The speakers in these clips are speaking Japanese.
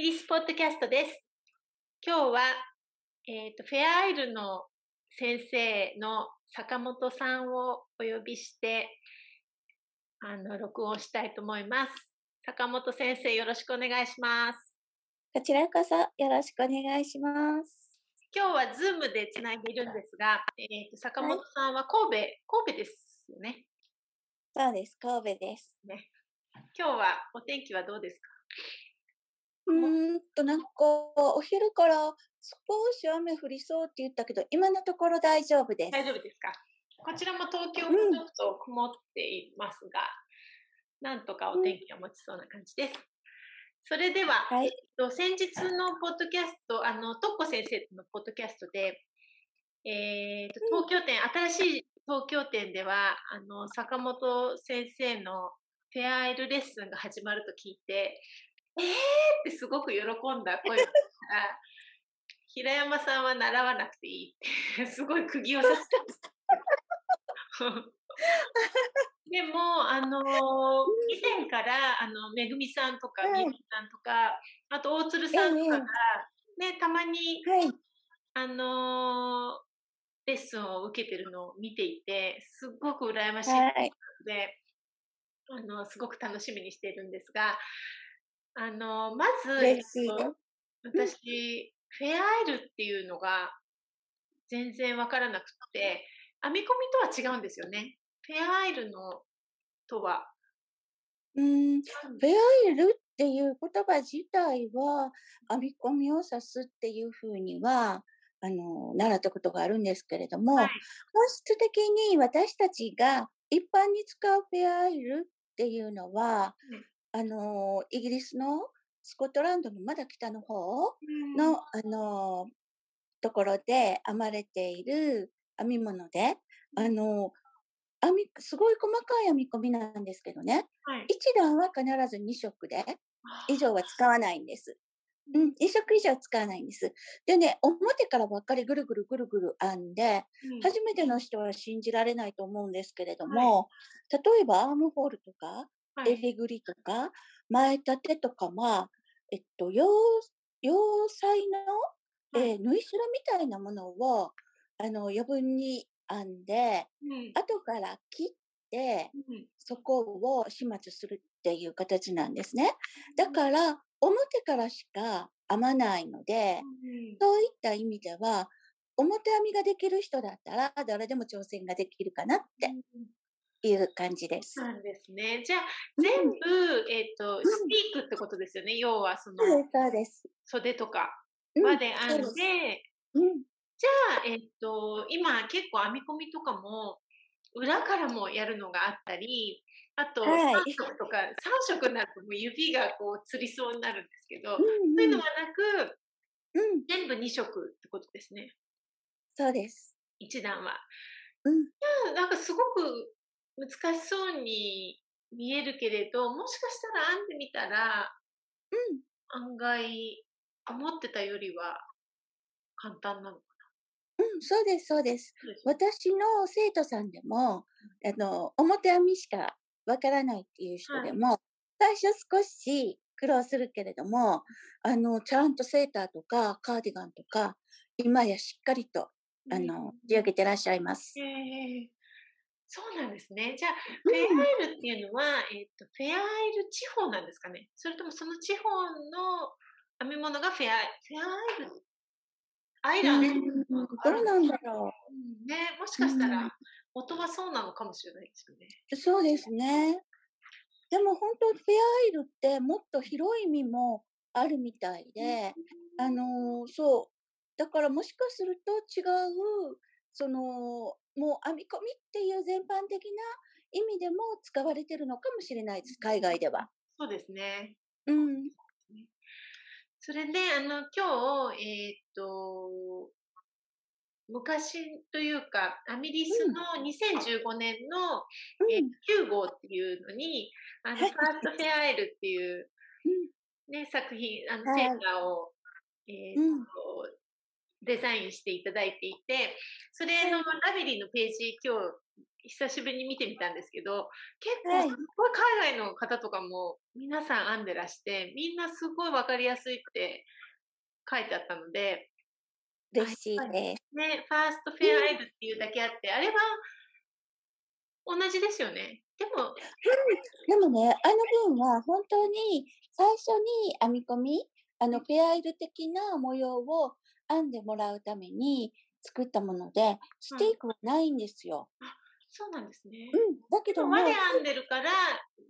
アミリスポッドキャストです。今日は、えっ、と、フェアアイルの先生の坂本さんをお呼びして、あの、録音したいと思います。坂本先生、よろしくお願いします。こちらこそよろしくお願いします。今日はズームでつないでいるんですが、えっ、と、坂本さんは神戸、神戸ですよね。そうです、神戸です。今日はお天気はどうですか？うーんと、なんか、お昼から少し雨降りそうって言ったけど、今のところ大丈夫です。大丈夫ですか？こちらも東京もうん。ちょっと曇っていますが、なんとかお天気は持ちそうな感じです。それでは、はい。えっと、先日のポッドキャスト、あの、トッコ先生のポッドキャストで、えーとうん。東京店、新しい東京店では、あの、坂本先生のフェアアイルレッスンが始まると聞いて、えーってすごく喜んだ声が平山さんは習わなくていいって、すごい釘を刺したんでも、あの以前から、あの、めぐみさんとか、はいみゆきさんとか、あと、大鶴さんとかが、えね、たまに、はい。あのレッスンを受けてるのを見ていて、すっごく羨ましいのはい。で、あの、すごく楽しみにしているんですが、あの、まず、私、フェアアイルっていうのが全然わからなくて、編み込みとは違うんですよね。フェアアイルのとは。うーん、フェアイルっていう言葉自体は、編み込みを指すっていうふうには、あの、習ったことがあるんですけれども、はい。本質的に私たちが一般に使うフェアアイルっていうのは、あの、イギリスのスコットランドのまだ北の方の、あの、ところで編まれている編み物で、あの、編み、すごい細かい編み込みなんですけどね、はい。一段は必ず2色で、以上は使わないんです。うん、2色以上使わないんです。でね、表からばっかりぐるぐるぐるぐる編んで、うん初めての人は信じられないと思うんですけれども、例えばアームホールとか、はい。襟ぐりとか、前立てとかは、えっと、洋、洋裁の、えー縫い代みたいなものを、あの、余分に編んで、うん。後から切って、うん。そこを始末するっていう形なんですね。だから、表からしか編まないので、うん。そういった意味では、表編みができる人だったら、誰でも挑戦ができるかなっていう感じです。なんですね。じゃあ、全部、えっ、と、スティークってことですよね？要は、その、そうです。袖とかうんまで編んで、そうですじうん、ゃあ、えっ、と、今結構編み込みとかも、裏からもやるのがあったり、あと、はい3色とか、3色になるともう指がこう、つりそうになるんですけど、うん、そういううんのはなく、うん、全部2色ってことですね。そうです。一段は。うん、じゃあなんかすごく難しそうに見えるけれど、もしかしたら編んでみたら、案外、思ってたよりは簡単なのかうん、そうです、そうです。な。私の生徒さんでも、あの、表編みしかわからないっていう人でも、最初少し苦労するけれども、あの、ちゃんとセーターとかカーディガンとか、今やしっかりと、あの、仕上げてらっしゃいます。へえですね。じゃあ、フェアアイルっていうのは、えっ、と、フェアアイル地方なんですかねそれともその地方の編み物がフェア、フェアアイルアイランドうんどうなんだろうんね、もしかしたら元はそうなのかもしれないですよね。う。そうですね。でも本当、フェアアイルってもっと広い意味もあるみたいで、あのーそう。だからもしかすると違う、その、もう編み込みっていう全般的な意味でも使われてるのかもしれないです、海外では。そうですね。うん。それで、あの、今日、えーっと、昔というか、アミリスの2015年の、えー9号っていうのに、あの、ファーはいストフェアエルっていう、ね、作品、あの、はい。セーターを、えーっと、うんデザインしていただいていて、それのラビリーのページ、今日久しぶりに見てみたんですけど、結構すごい海外の方とかも皆さん編んでらして、みんなすごいわかりやすいって書いてあったので、嬉しいね。ね、ファーストフェアアイルっていうだけあって、あれは同じですよね。でも、でもね、あの分は本当に最初に編み込み、あのフェアアイル的な模様を編んでもらうために作ったもので、ステークはないんですよ。あ、そうなんですね。うん。だけども。輪で編んでるから、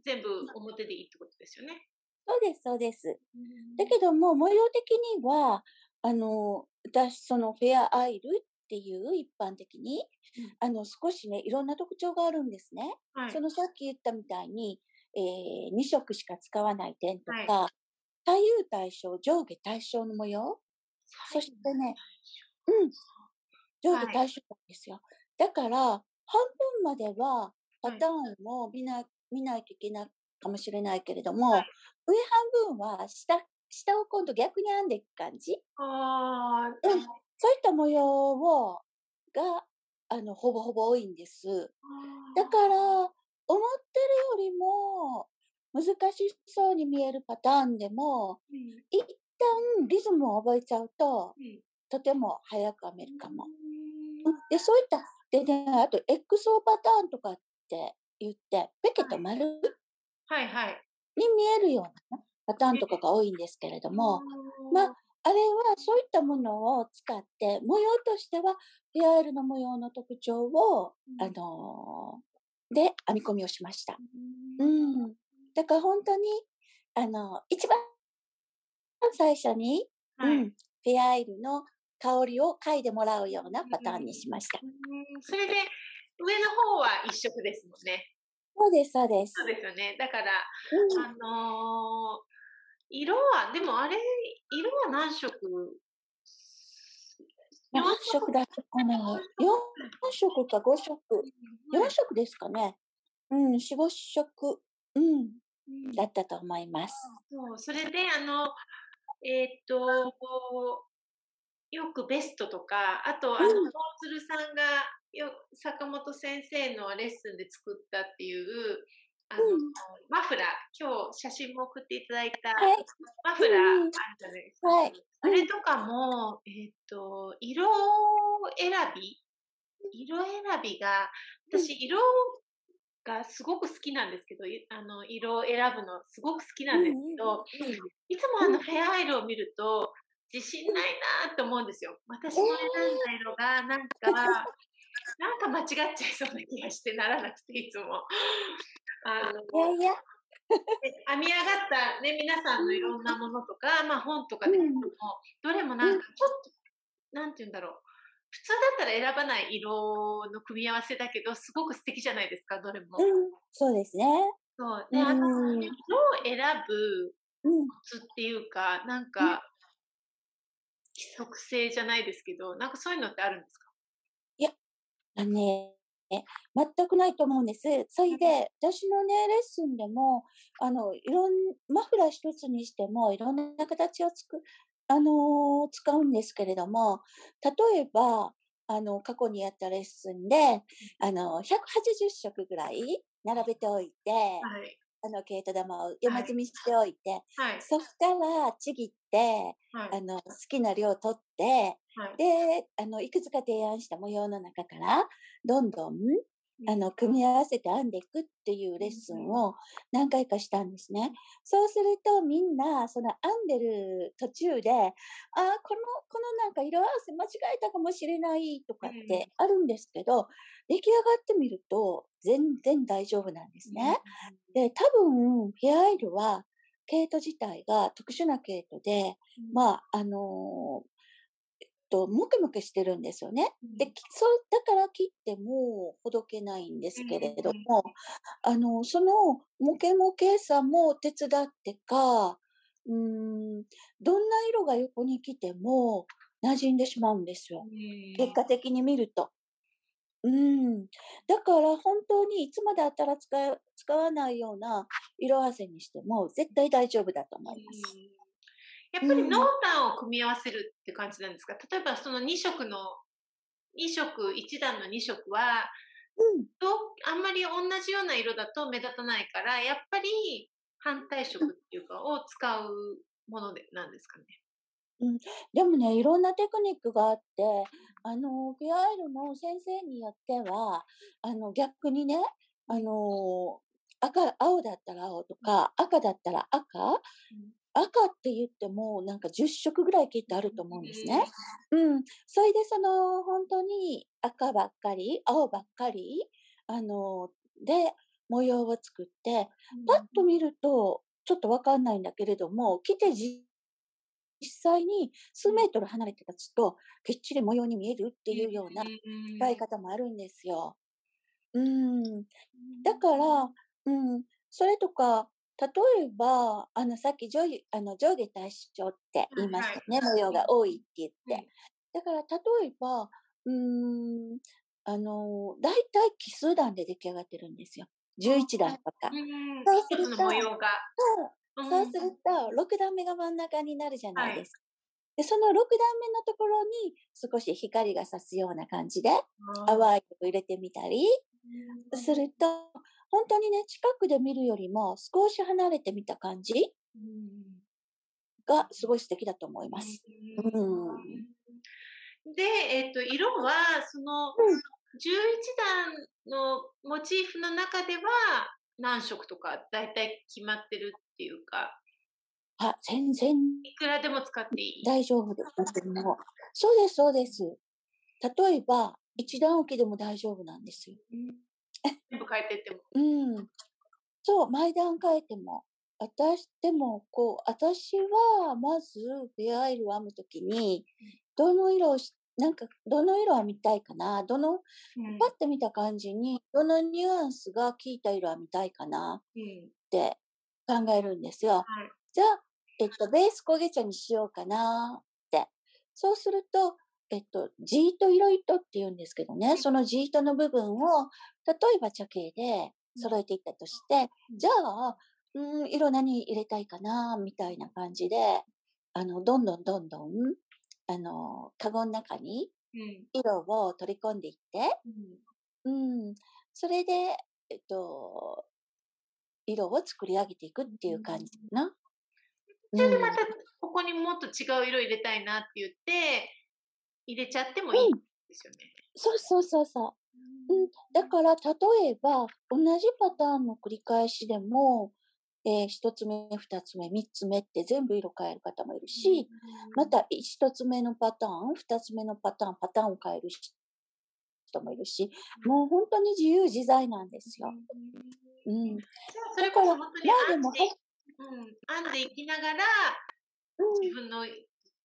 全部表でいいってことですよね。そうです、そうです。だけども、模様的には、あの、私、そのフェアアイルっていう一般的に、あの、少しね、いろんな特徴があるんですね。はい、そのさっき言ったみたいに、えー、2色しか使わない点とか、はい、左右対称、上下対称の模様。そしてね、うん、上下対象なんですよ。はい、だから、半分まではパターンも見な,、見ないといけないかもしれないけれども、はい、上半分は下、下を今度逆に編んでいく感じ？あうん。そういった模様を、が、あの、ほぼほぼ多いんです。だから、思ってるよりも、難しそうに見えるパターンでも、うん、一旦リズムを覚えちゃうと、うん、とても早く編めるかも。で、そういった、でね、あと、XO パターンとかって言って、ペケと丸、はい、はい。はいに見えるようなパターンとかが多いんですけれども、まあ、あれはそういったものを使って、模様としては、ペアールの模様の特徴を、あのー、で、編み込みをしました。うん。だから本当に、あの、一番最初に、はい、うん、フェアアイルの香りを嗅いでもらうようなパターンにしました。それで、上の方は一色ですもんね。そうです、そうです。そうですよね。だから、うん、あのー、色は、でもあれ、色は何色？何色だったかな ?4 色か5色。4色ですかね。うん、4、5色。うん。だったと思います。そう、それで、あの、えっ、と、よくベストとか、あと、あの、うん、鶴さんがよ坂本先生のレッスンで作ったっていう、あの、うん、マフラー、今日写真も送っていただいた、マフラーあるじゃないですか。はい、あれとかも、えっ、ー、と、色選び色選びが、私、色がすごく好きなんですけど、あの、色を選ぶのすごく好きなんですけど、いつもあのフェアアイルを見ると、自信ないなって思うんですよ。私の選んだ色がなんか、なんか間違っちゃいそうな気がしてならなくて、いつも。あの、いやいや。編み上がったね、皆さんのいろんなものとか、まあ本とかでも、どれもなんかちょっと、なんて言うんだろう。普通だったら選ばない色の組み合わせだけど、すごく素敵じゃないですか、どれも。うん、そうですね。そう。で、あの、色を選ぶコツっていうか、なんか、規則性じゃないですけど、なんかそういうのってあるんですか？いや、あのね、全くないと思うんです。それで、私のね、レッスンでも、あの、いろん、マフラー一つにしても、いろんな形をつく、あのー、使うんですけれども、例えば、あの、過去にやったレッスンで、あの、180色ぐらい並べておいて、はい、あの、毛糸玉を山積みしておいて、はい、そしたらちぎって、はい、あの、好きな量取って、で、あの、いくつか提案した模様の中から、どんどんあの、組み合わせて編んでいくっていうレッスンを何回かしたんですね。そうするとみんな、その編んでる途中で、ああ、この、このなんか色合わせ間違えたかもしれないとかってあるんですけど、出来上がってみると全然大丈夫なんですね。で、多分、ヘアアイルは、毛糸自体が特殊な毛糸で、まあ、あのーと、もけもけしてるんですよね。で、そう、だから切ってもほどけないんですけれども、あの、その、もけもけさも手伝ってか、うん、どんな色が横に来ても馴染んでしまうんですよ。結果的に見ると。うん。だから本当にいつまであったら使使わないような色合わせにしても絶対大丈夫だと思います。やっぱり濃淡を組み合わせるって感じなんですか、例えばその2色の、2色、1段の2色は、うん、とあんまり同じような色だと目立たないから、やっぱり反対色っていうか、を使うものでなんですかね。うん、でもね、いろんなテクニックがあって、あの、ピアエルの先生によっては、あの、逆にね、あの、赤、青だったら青とか、赤だったら赤、赤って言っても、なんか10色ぐらい切ってあると思うんですね。うん。それで、その、本当に赤ばっかり、青ばっかり、あの、で、模様を作って、パッと見ると、ちょっとわかんないんだけれども、来てじ実際に数メートル離れて立つと、きっちり模様に見えるっていうような使い方もあるんですよ。うん。だから、うん。それとか、例えば、あの、さっき上下、あの、上下対称って言いましたね。模様が多いって言って。だから、例えば、うん、あの、大体奇数段で出来上がってるんですよ。11段とか。そうすると、模様が。そうすると、6段目が真ん中になるじゃないですか。で、その6段目のところに少し光が差すような感じで、淡い色入れてみたりすると、本当にね、近くで見るよりも少し離れてみた感じがすごい素敵だと思います。うん、で、えっ、と、色は、その、11段のモチーフの中では何色とか大体決まってるっていうか。あ、全然。いくらでも使っていい大丈夫です。そうです、そうです。例えば、一段置きでも大丈夫なんですよ。全部変えてっても。うん。そう、毎段変えても。私、でも、こう、私は、まず、フェアアイルを編むときに、どの色をし、なんか、どの色を編みたいかな、どの、パッて見た感じに、どのニュアンスが効いた色を編みたいかな、って考えるんですよ。じゃあ、えっと、ベース焦げ茶にしようかな、って。そうすると、えっと、ジート色糸って言うんですけどね、そのジートの部分を、例えば茶系で揃えていったとして、じゃあ、うん、色何入れたいかな、みたいな感じで、あの、どんどんどんどん、あの、カゴの中に色を取り込んでいって、うん、うん、それで、えっと、色を作り上げていくっていう感じかな。それでまた、ここにもっと違う色入れたいなって言って、入れちゃってもいいんですよね。そうそうそうそう。うん、だから、例えば、同じパターンの繰り返しでも、えー、一つ目、二つ目、三つ目って全部色変える方もいるし、また一つ目のパターン、二つ目のパターン、パターンを変える人もいるし、もう本当に自由自在なんですよ。うん。それこそ本当に編んで、うん、編んでいきながら、自分の、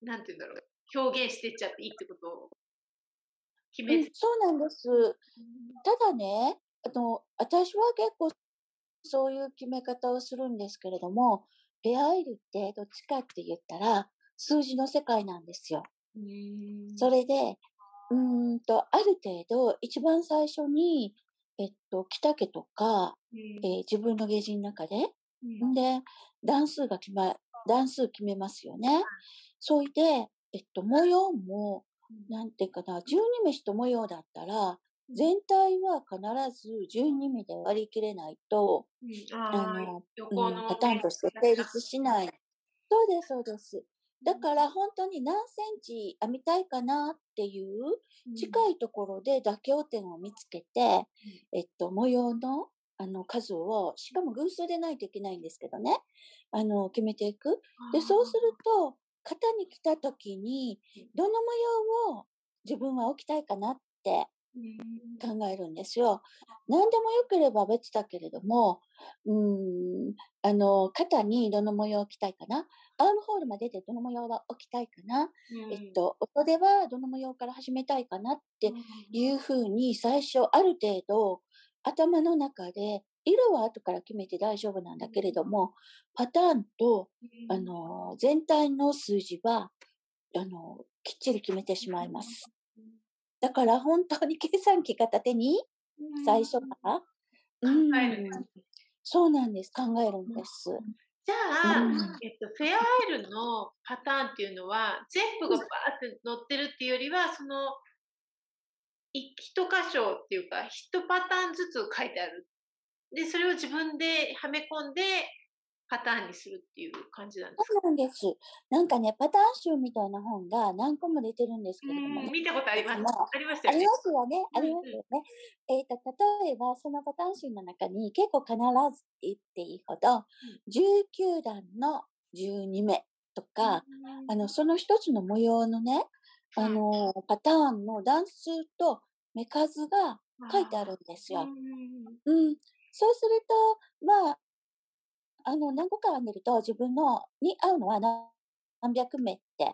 なんて言うんだろう、表現してっちゃっていいってこと？を決めて、うん、そうなんです。ただね、あの、私は結構そういう決め方をするんですけれども、ペアアイルってどっちかって言ったら、数字の世界なんですよ。それで、うんと、ある程度、一番最初に、えっと、北家とか、えー、自分のゲージの中で、ん。で、段数が決ま、段数決めますよね。それで、えっと、模様も、なんていうかな、十二目一模様だったら、全体は必ず12目で割り切れないと、うん、あの、うん、パターンとして成立しない。そうです、そうです。だから本当に何センチ編みたいかなっていう近いところで妥協点を見つけて、うん、えっと、模様のあの数を、しかも偶数でないといけないんですけどね、あの、決めていく。で、そうすると、型に来た時に、どの模様を自分は置きたいかなって考えるんですよ。何でもよければ別だけれども、うん、あの、肩にどの模様を置きたいかな？アームホールまででどの模様は置きたいかな？えっと、音ではどの模様から始めたいかなっていうふうに最初ある程度頭の中で色は後から決めて大丈夫なんだけれども、パターンと、あの、全体の数字は、あの、きっちり決めてしまいます。だから本当に計算機片手に最初から、うん、考える、そうなんです。考えるんです。じゃあ、うん、えっと、フェアアイルのパターンっていうのは、全部がバーって載ってるっていうよりは、その、一箇所っていうか、一パターンずつ書いてある。で、それを自分ではめ込んで、パターンにするっていう感じなんですそうなんです。なんかね、パターン集みたいな本が何個も出てるんですけれども、ね、見たことあります。ありましたよね。ありますよね。ありますよね。えっ、ー、と、例えば、そのパターン集の中に結構必ず言っていいほど、19段の12目とか、あの、その一つの模様のね、あの、パターンの段数と目数が書いてあるんですよ。うん。そうすると、まあ、あの、何個か編んでると自分のに合うのは何百目って、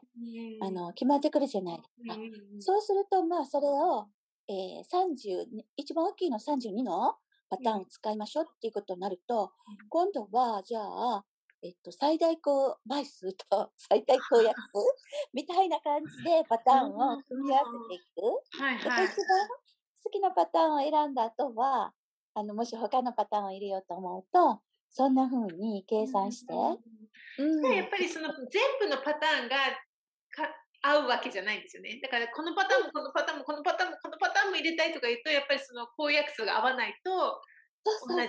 あの、決まってくるじゃないですか。そうすると、まあ、それを、えー、30、一番大きいの32のパターンを使いましょうっていうことになると、今度は、じゃあ、えっと、最大公倍数と 最大公約数みたいな感じで パターンを組み合わせていく。はいはい、一番好きなパターンを選んだ後は、あの、もし他のパターンを入れようと思うと、そんな風に計算して。うん、やっぱりその全部のパターンがか合うわけじゃないんですよね。だからこのパターンもこのパターンもこのパターンもこのパターンも入れたいとか言うと、やっぱりその公約数が合わないと、同じ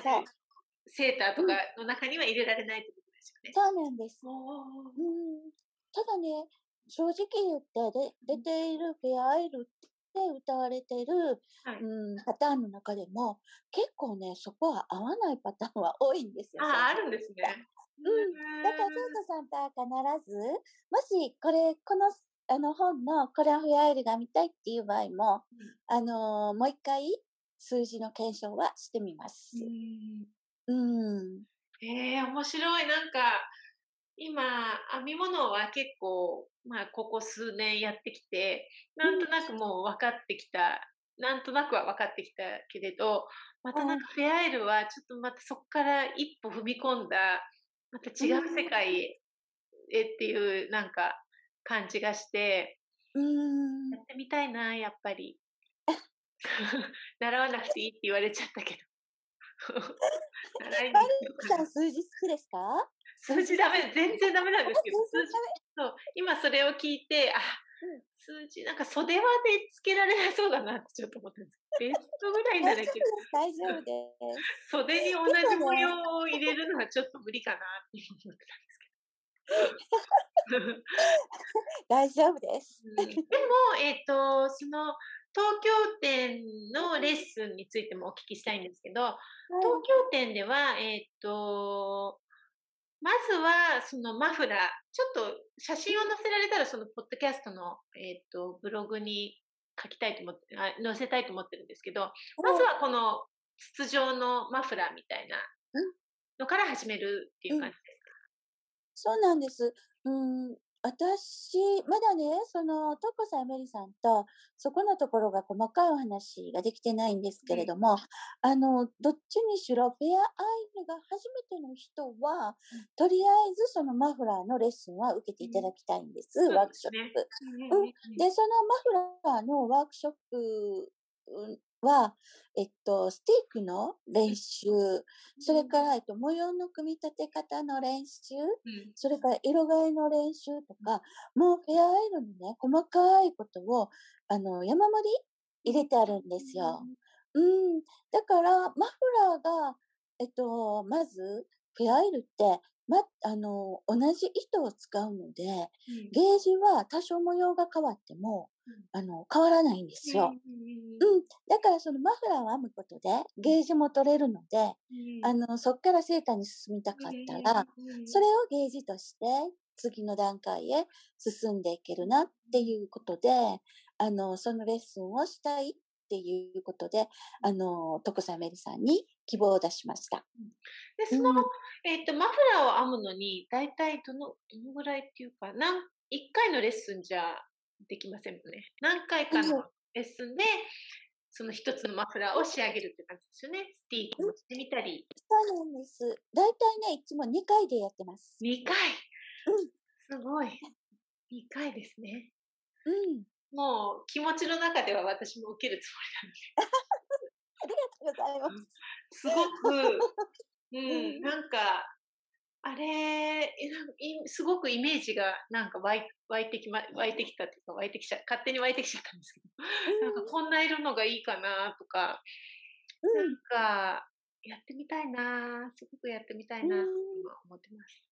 セーターとかの中には入れられないってことですよね。そうなんです。うん、ただね、正直言ってで出ているフェアアイルっで歌われてる、はい、うん、パターンの中でも、結構ね、そこは合わないパターンは多いんですよ。あ、あるんですね。うん。だから、ゾウトさんとは必ず、もし、これ、この、あの本のコラフェアイルが見たいっていう場合も、うん、あのー、もう一回、数字の検証はしてみます。うん。うん。ええー、面白い。なんか、今、編み物は結構、まあ、ここ数年やってきて、なんとなくもう分かってきた、なんとなくは分かってきたけれど、またなんかフェアエルはちょっとまたそこから一歩踏み込んだ、また違う世界へっていうなんか感じがして、やってみたいな、やっぱり。習わなくていいって言われちゃったけど。習いにさん数字好きですか？数字ダメ、全然ダメなんですけど、数字、そう今それを聞いて、あ、数字、なんか袖輪でつけられなそうだなってちょっと思ったんですベストぐらいならけど、大丈夫です。袖に同じ模様を入れるのはちょっと無理かなって思ってたんですけど。大丈夫です。でも、えっ、ー、と、その、東京店のレッスンについてもお聞きしたいんですけど、東京店では、えっ、ー、と、まずは、そのマフラー、ちょっと写真を載せられたら、そのポッドキャストの、えっ、ー、と、ブログに書きたいと思って、あ載せたいと思ってるんですけど、まずはこの筒状のマフラーみたいなのから始めるっていう感じですか、うん、そうなんです。うん、私、まだね、その、トコさん、メリさんと、そこのところが細かいお話ができてないんですけれども、あの、どっちにしろ、フェアアイヌが初めての人は、とりあえずそのマフラーのレッスンは受けていただきたいんです、ワークショップ。うん。で、そのマフラーのワークショップは、えっと、スティックの練習、それから、えっと、模様の組み立て方の練習、それから色替えの練習とか、もうフェアアイロンのね、細かいことを、あの、山盛り入れてあるんですよ。うん。だから、マフラーが、えっと、まず、フェアアイルって、ま、あの、同じ糸を使うので、ゲージは多少模様が変わっても、あの、変わらないんですよ。うん。だからそのマフラーを編むことで、ゲージも取れるので、あの、そっからセーターに進みたかったら、それをゲージとして、次の段階へ進んでいけるなっていうことで、あの、そのレッスンをしたいっていうことで、あの、徳さメリさんに希望を出しました。で、その、うん、えっ、ー、と、マフラーを編むのに、大体どの、どのぐらいっていうか、何、一回のレッスンじゃできませんもんね。何回かのレッスンで、その一つのマフラーを仕上げるって感じですよね。スティークもしてみたり。そうなんです。大体ね、いつも2回でやってます。2回？うん。すごい。2回ですね。うん。もう気持ちの中では私も受けるつもりなんで。ありがとうございます。すごく、うん、なんか、あれ、すごくイメージがなんか湧い湧いてきま、湧いてきたっていうか湧いてきちゃ、勝手に湧いてきちゃったんですけど、なんかこんな色のがいいかなとか、なんかやってみたいな、すごくやってみたいなと思ってます。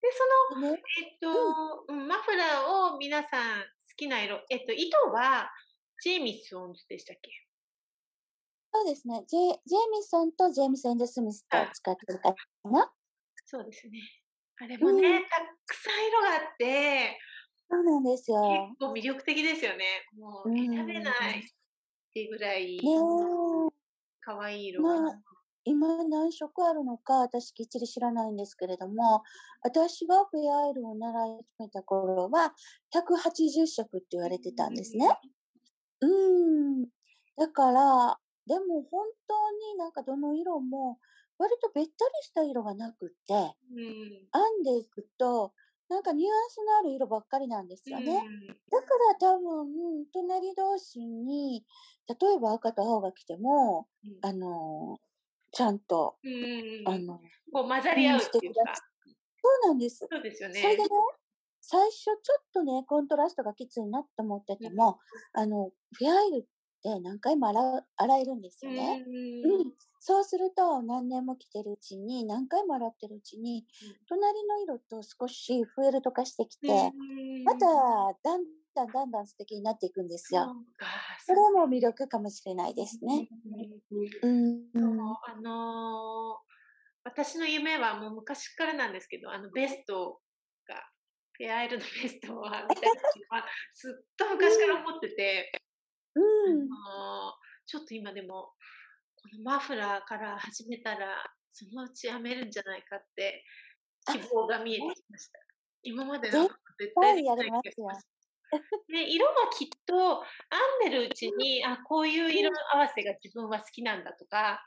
で、その、えっと、うん、マフラーを皆さん好きな色、えっと、糸はジェイミソンズでしたっけ？そうですね。ジェジェイミソンとジェームス・エンド・スミスと使ってるかな。そうですね。あれもね、うん、たくさん色があって、そうなんですよ。結構魅力的ですよね。もう選べないっていうぐらい、可愛い色が、まあ。今何色あるのか私きっちり知らないんですけれども、私がフェアアイルを習い始めた頃は180色って言われてたんですね。うん。だから、でも本当になんかどの色も割とべったりした色がなくって、うん、編んでいくと、なんかニュアンスのある色ばっかりなんですよね。うん、だから多分、隣同士に、例えば赤と青が来ても、うん、あの、ちゃんと、うん、あの、こう混ざり合うっていうか。そうなんです。そうですよね。それでね、最初ちょっとね、コントラストがきついなって思ってても、あの、フェアイルって何回も洗洗えるんですよね。うん、そうすると何年も着てるうちに何回も洗ってるうちに、隣の色と少しフェルト化してきて、まただんだんだんだん素敵になっていくんですよ。それも魅力かもしれないですね。うん、あのー、私の夢はもう昔からなんですけど、あのベストが、フェアエルのベストは、みたいなずっと昔から思ってて、うん、あのちょっと今でも、このマフラーから始めたら、そのうちやめるんじゃないかって、希望が見えてきました。今までの絶対やりますよ。で色がきっと編んでるうちにあこういう色合わせが自分は好きなんだとか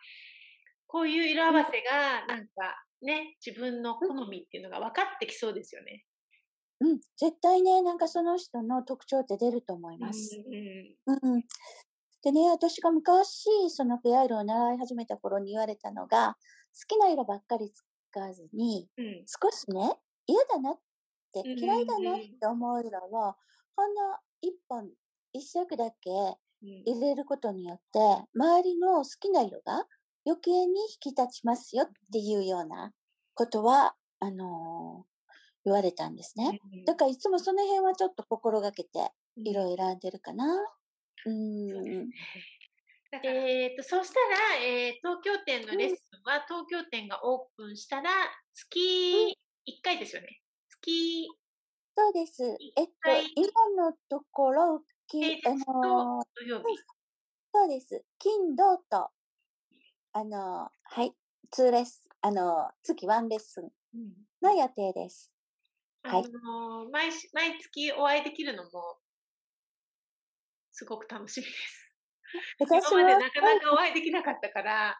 こういう色合わせがなんかね自分の好みっていうのが分かってきそうですよね。うん、絶対ね、なんかその人の特徴って出ると思います。うん、うん、でね、私が昔、そのフェアイルを習い始めた頃に言われたのが、好きな色ばっかり使わずに、うん、少しね、嫌だなって、嫌いだなって思う色を、ほんの一本、一色だけ入れることによって、周りの好きな色が余計に引き立ちますよっていうようなことは、あの言われたんですね。だからいつもその辺はちょっと心がけて色選んでるかな。うん。えっ、ー、と、そうしたら、えー、東京店のレッスンは、東京店がオープンしたら、月1回ですよね。月。そうです。えっと、今のところ、きあの土曜日。そうです。金、土と、あの、はい、2レッスン、あの、月1レッスンの予定です。はい、あの毎毎月お会いできるのも、すごく楽しみです。今までなかなかお会いできなかったから、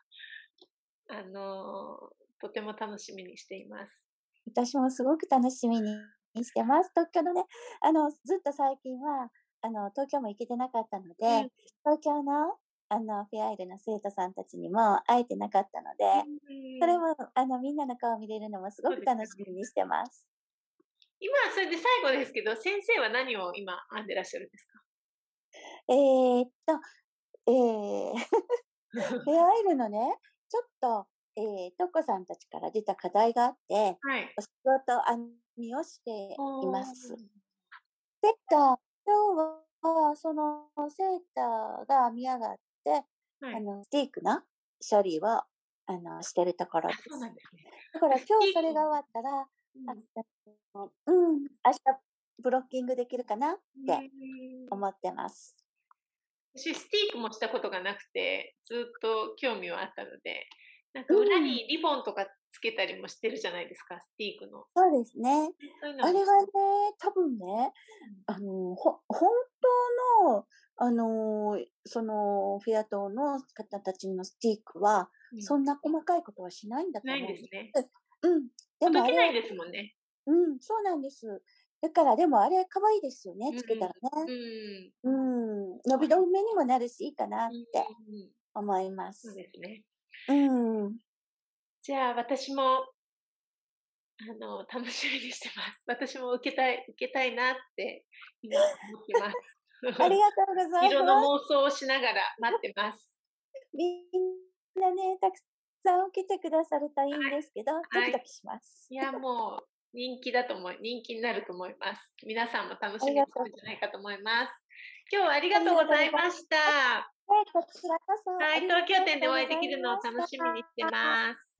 あのとても楽しみにしています。私もすごく楽しみにしてます。東京のね、あの、ずっと最近は、あの、東京も行けてなかったので、うん、東京の、あの、フェアイルの生徒さんたちにも会えてなかったので、うん、それも、あの、みんなの顔を見れるのもすごく楽しみにしてます。今、それで最後ですけど、先生は何を今編んでらっしゃるんですか？えー、っと、えー、フェアイルのね、ちょっと、えー、トコさんたちから出た課題があって、はい、お仕事編みをしています。でか、今日は、そのセーターが編み上がって、はい、あの、スティークの処理を、あの、してるところです。ですね。だから今日それが 終わったら、うん、明日ブロッキングできるかなって思ってます。私、スティークもしたことがなくて、ずっと興味はあったので、なんか裏にリボンとかつけたりもしてるじゃないですか、スティークの。そうですね。あれはね、多分ね、あの、ほ、本当の、あの、その、フェア島の方たちのスティークは、そんな細かいことはしないんだと思う。ないですね。うん。でもあれ。ないですもんね。うん、そうなんです。だから、でもあれ可愛いですよね、つけたらね。うん。うん。伸び止めにもなるし、いいかなって思います。そうですね。うん。じゃあ、私も、あの、楽しみにしてます。私も受けたい、受けたいなって今思ってます。ありがとうございます。色の妄想をしながら待ってます。みんなね、たくさん受けてくださるといいんですけど、はい、ドキドキします。いや、もう人気だと思い、人気になると思います。皆さんも楽しみにしてるんじゃないかと思います。今日はありがとうございました。はい、こちらこそ。はい、東京店でお会いできるのを楽しみにしてます。